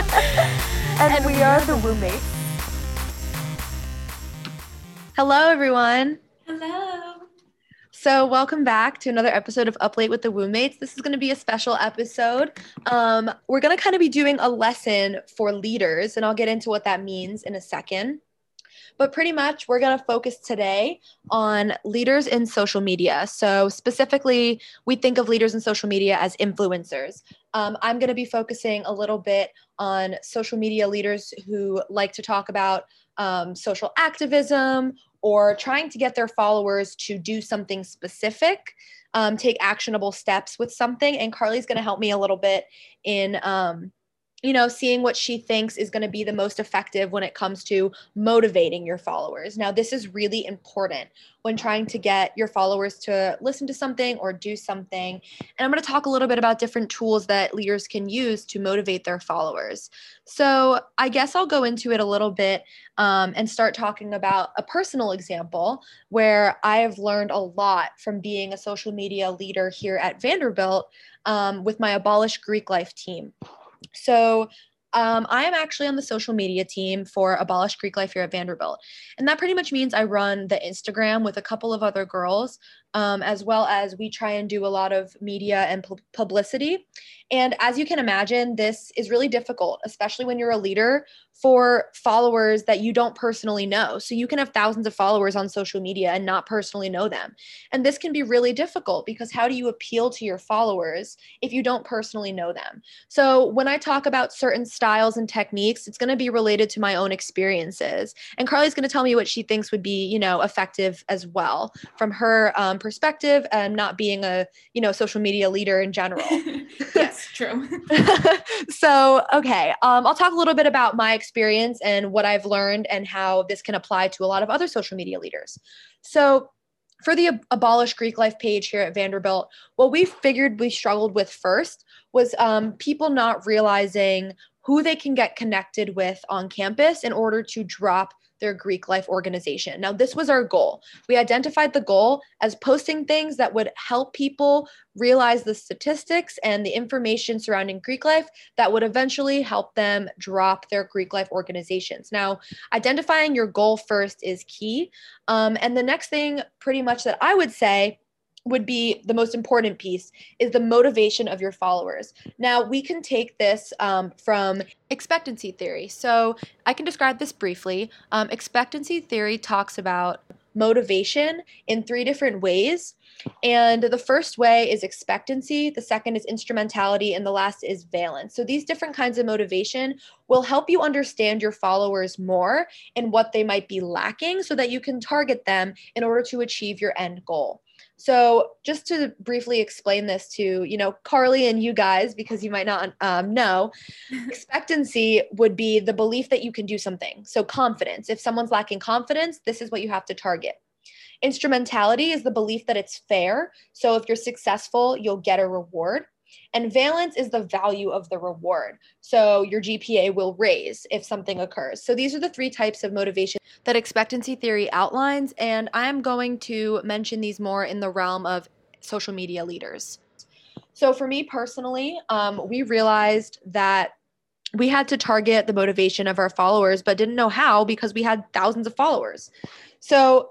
And we are the roommates. Hello, everyone. Hello. So, welcome back to another episode of Up Late with the Roommates. This is going to be a special episode. Um, we're going to kind of be doing a lesson for leaders, and I'll get into what that means in a second. But pretty much, we're going to focus today on leaders in social media. So, specifically, we think of leaders in social media as influencers. Um, I'm going to be focusing a little bit on social media leaders who like to talk about um, social activism or trying to get their followers to do something specific, um, take actionable steps with something. And Carly's going to help me a little bit in um, you know, seeing what she thinks is going to be the most effective when it comes to motivating your followers. Now, this is really important when trying to get your followers to listen to something or do something. And I'm going to talk a little bit about different tools that leaders can use to motivate their followers. So, I guess I'll go into it a little bit um, and start talking about a personal example where I have learned a lot from being a social media leader here at Vanderbilt um, with my Abolish Greek Life team. So um, I am actually on the social media team for Abolish Greek Life here at Vanderbilt. And that pretty much means I run the Instagram with a couple of other girls, um, as well as we try and do a lot of media and pu- publicity. And as you can imagine, this is really difficult, especially when you're a leader for followers that you don't personally know. So you can have thousands of followers on social media and not personally know them. And this can be really difficult because how do you appeal to your followers if you don't personally know them? So when I talk about certain styles and techniques, it's going to be related to my own experiences. And Carly's going to tell me what she thinks would be, you know, effective as well from her um, perspective and not being a, you know, social media leader in general. yes, true. so, okay, um, I'll talk a little bit about my experience and what I've learned and how this can apply to a lot of other social media leaders. So, for the Abolish Greek Life page here at Vanderbilt, what we figured we struggled with first was um, people not realizing who they can get connected with on campus in order to drop their Greek life organization. Now, this was our goal. We identified the goal as posting things that would help people realize the statistics and the information surrounding Greek life that would eventually help them drop their Greek life organizations. Now, identifying your goal first is key. Um, and the next thing, pretty much, that I would say would be the most important piece is the motivation of your followers. Now, we can take this um, from expectancy theory. So, I can describe this briefly. Um, expectancy theory talks about motivation in three different ways. And the first way is expectancy, the second is instrumentality, and the last is valence. So, these different kinds of motivation will help you understand your followers more and what they might be lacking so that you can target them in order to achieve your end goal. So, just to briefly explain this to you know Carly and you guys, because you might not um, know, expectancy would be the belief that you can do something. So, confidence. If someone's lacking confidence, this is what you have to target. Instrumentality is the belief that it's fair. So, if you're successful, you'll get a reward. And valence is the value of the reward. So your GPA will raise if something occurs. So these are the three types of motivation that expectancy theory outlines. And I'm going to mention these more in the realm of social media leaders. So for me personally, um, we realized that we had to target the motivation of our followers, but didn't know how because we had thousands of followers. So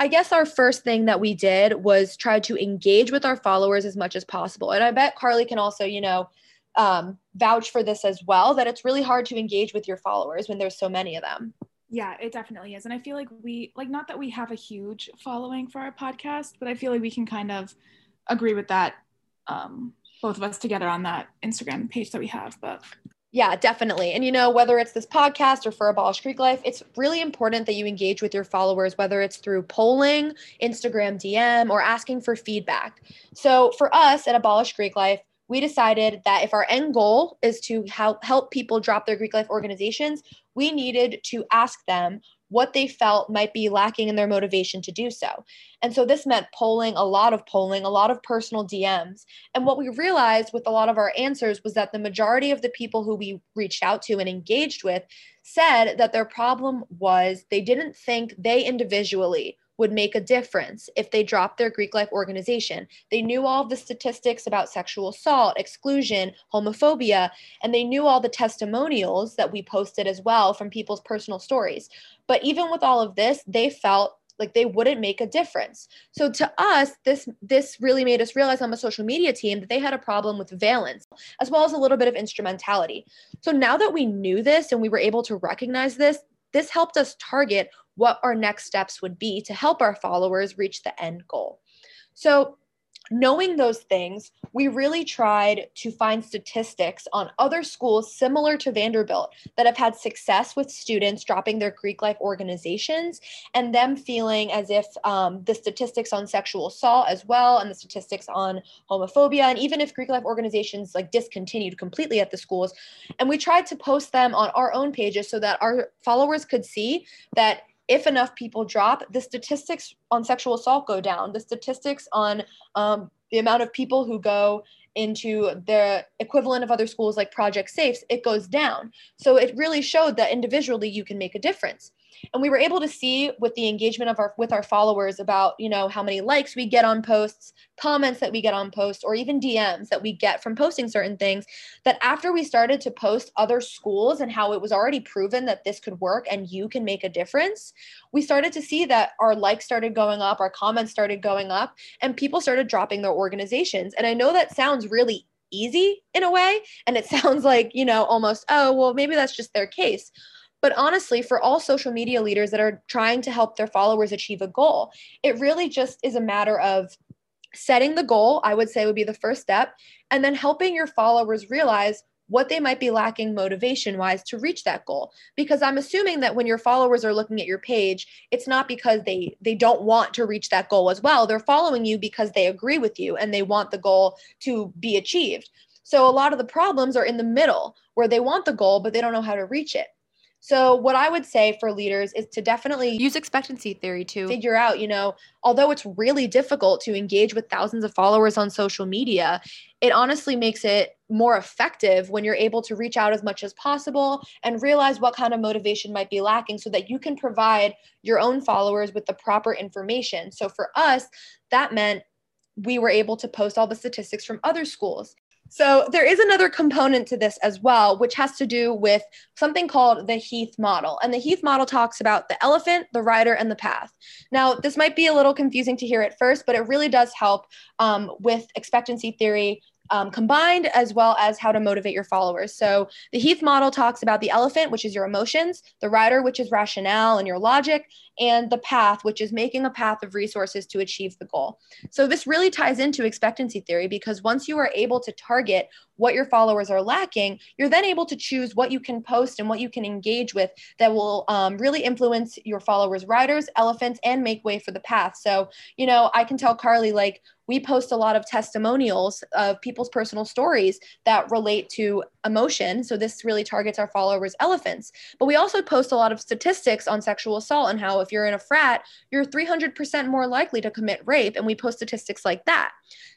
I guess our first thing that we did was try to engage with our followers as much as possible. And I bet Carly can also, you know, um, vouch for this as well that it's really hard to engage with your followers when there's so many of them. Yeah, it definitely is. And I feel like we, like, not that we have a huge following for our podcast, but I feel like we can kind of agree with that, um, both of us together on that Instagram page that we have. But yeah, definitely. And you know, whether it's this podcast or for Abolish Greek Life, it's really important that you engage with your followers, whether it's through polling, Instagram DM, or asking for feedback. So for us at Abolish Greek Life, we decided that if our end goal is to help help people drop their Greek life organizations, we needed to ask them what they felt might be lacking in their motivation to do so. And so this meant polling, a lot of polling, a lot of personal DMs. And what we realized with a lot of our answers was that the majority of the people who we reached out to and engaged with said that their problem was they didn't think they individually would make a difference if they dropped their Greek life organization. They knew all the statistics about sexual assault, exclusion, homophobia, and they knew all the testimonials that we posted as well from people's personal stories. But even with all of this, they felt like they wouldn't make a difference so to us this this really made us realize on the social media team that they had a problem with valence as well as a little bit of instrumentality so now that we knew this and we were able to recognize this this helped us target what our next steps would be to help our followers reach the end goal so knowing those things, we really tried to find statistics on other schools similar to Vanderbilt that have had success with students dropping their Greek life organizations and them feeling as if um, the statistics on sexual assault as well and the statistics on homophobia and even if Greek life organizations like discontinued completely at the schools. And we tried to post them on our own pages so that our followers could see that if enough people drop, the statistics on sexual assault go down. The statistics on um, the amount of people who go into the equivalent of other schools like Project Safes, it goes down. So it really showed that individually you can make a difference and we were able to see with the engagement of our with our followers about you know how many likes we get on posts comments that we get on posts or even dms that we get from posting certain things that after we started to post other schools and how it was already proven that this could work and you can make a difference we started to see that our likes started going up our comments started going up and people started dropping their organizations. And i know that sounds really easy in a way and it sounds like you know almost oh well maybe that's just their case but honestly, for all social media leaders that are trying to help their followers achieve a goal, it really just is a matter of setting the goal, I would say would be the first step, and then helping your followers realize what they might be lacking motivation wise to reach that goal. Because i'm assuming that when your followers are looking at your page it's not because they they don't want to reach that goal as well. They're following you because they agree with you and they want the goal to be achieved. So a lot of the problems are in the middle where they want the goal but they don't know how to reach it so, what I would say for leaders is to definitely use expectancy theory to figure out, you know, although it's really difficult to engage with thousands of followers on social media, it honestly makes it more effective when you're able to reach out as much as possible and realize what kind of motivation might be lacking so that you can provide your own followers with the proper information. So, for us, that meant we were able to post all the statistics from other schools. So there is another component to this as well, which has to do with something called the Heath model. And the Heath model talks about the elephant, the rider, and the path. Now, this might be a little confusing to hear at first, but it really does help um, with expectancy theory um, combined, as well as how to motivate your followers. So, the Heath model talks about the elephant, which is your emotions, the rider, which is rationale and your logic, and the path, which is making a path of resources to achieve the goal. So, this really ties into expectancy theory because once you are able to target what your followers are lacking, you're then able to choose what you can post and what you can engage with that will um, really influence your followers' riders, elephants, and make way for the path. So, you know, I can tell Carly, like, we post a lot of testimonials of people's personal stories that relate to emotion. So this really targets our followers, elephants. But we also post a lot of statistics on sexual assault and how if you're in a frat, you're 300% more likely to commit rape. And we post statistics like that.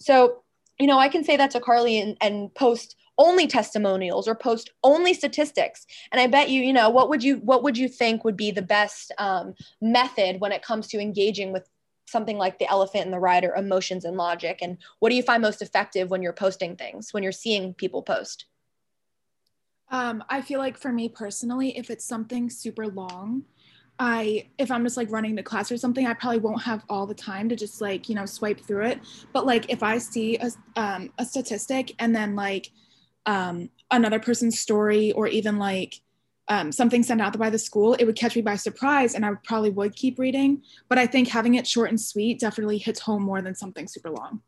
So, you know, I can say that to Carly and, and post only testimonials or post only statistics. And i bet you you know what would you what would you think would be the best um, method when it comes to engaging with something like the elephant and the rider emotions and logic? And what do you find most effective when you're posting things when you're seeing people post? Um, i feel like for me personally if it's something super long i if i'm just like running the class or something i probably won't have all the time to just like you know swipe through it but like if i see a, um, a statistic and then like um, another person's story or even like um, something sent out by the school, it would catch me by surprise and I probably would keep reading. But I think having it short and sweet definitely hits home more than something super long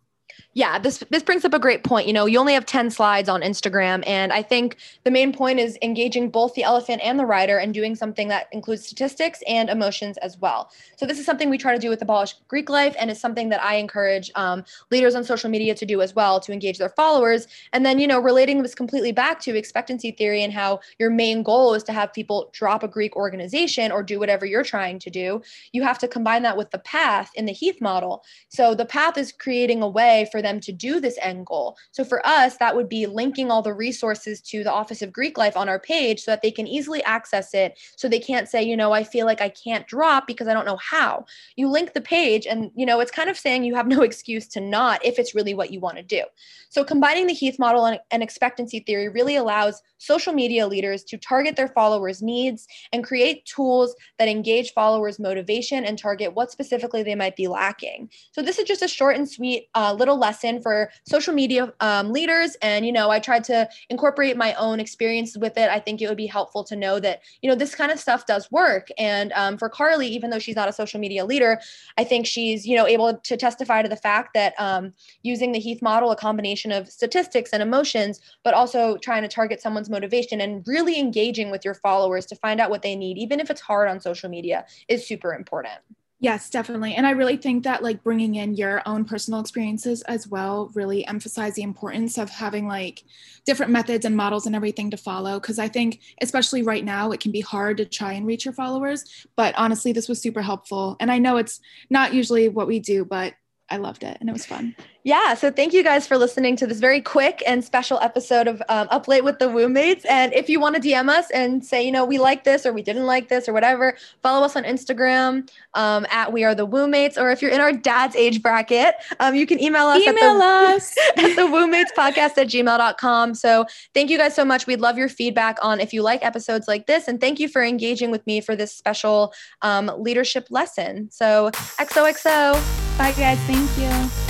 yeah, this this brings up a great point. You know, you only have 10 slides on Instagram and I think the main point is engaging both the elephant and the rider and doing something that includes statistics and emotions as well. So this is something we try to do with Abolish Greek Life and is something that I encourage um, leaders on social media to do as well to engage their followers. And then, you know, relating this completely back to expectancy theory and how your main goal is to have people drop a Greek organization or do whatever you're trying to do, you have to combine that with the path in the Heath model. So the path is creating a way way for them to do this end goal. So for us, that would be linking all the resources to the Office of Greek Life on our page so that they can easily access it. So they can't say, you know, I feel like I can't drop because I don't know how. You link the page, and, you know, it's kind of saying you have no excuse to not if it's really what you want to do. So combining the Heath model and, and expectancy theory really allows social media leaders to target their followers' needs and create tools that engage followers' motivation and target what specifically they might be lacking. So this is just a short and sweet uh, little lesson for social media um, leaders. And, you know, I tried to incorporate my own experiences with it. I think it would be helpful to know that, you know, this kind of stuff does work. And um, for Carly, even though she's not a social media leader, I think she's, you know, able to testify to the fact that um, using the Heath model, a combination of statistics and emotions, but also trying to target someone's motivation and really engaging with your followers to find out what they need, even if it's hard on social media, is super important. Yes, definitely. And I really think that like bringing in your own personal experiences as well really emphasize the importance of having like different methods and models and everything to follow because I think especially right now it can be hard to try and reach your followers, but honestly this was super helpful. And I know it's not usually what we do, but I loved it and it was fun. Yeah. So thank you guys for listening to this very quick and special episode of um, Up Late with the Woomates. And if you want to DM us and say, you know, we like this or we didn't like this or whatever, follow us on Instagram um, at We Are the Woomates. Or if you're in our dad's age bracket, um, you can email us email at the, us at the Woomates podcast at gmail.com. So thank you guys so much. We'd love your feedback on if you like episodes like this. And thank you for engaging with me for this special um, leadership lesson. So XOXO. Bye, guys. Thank you.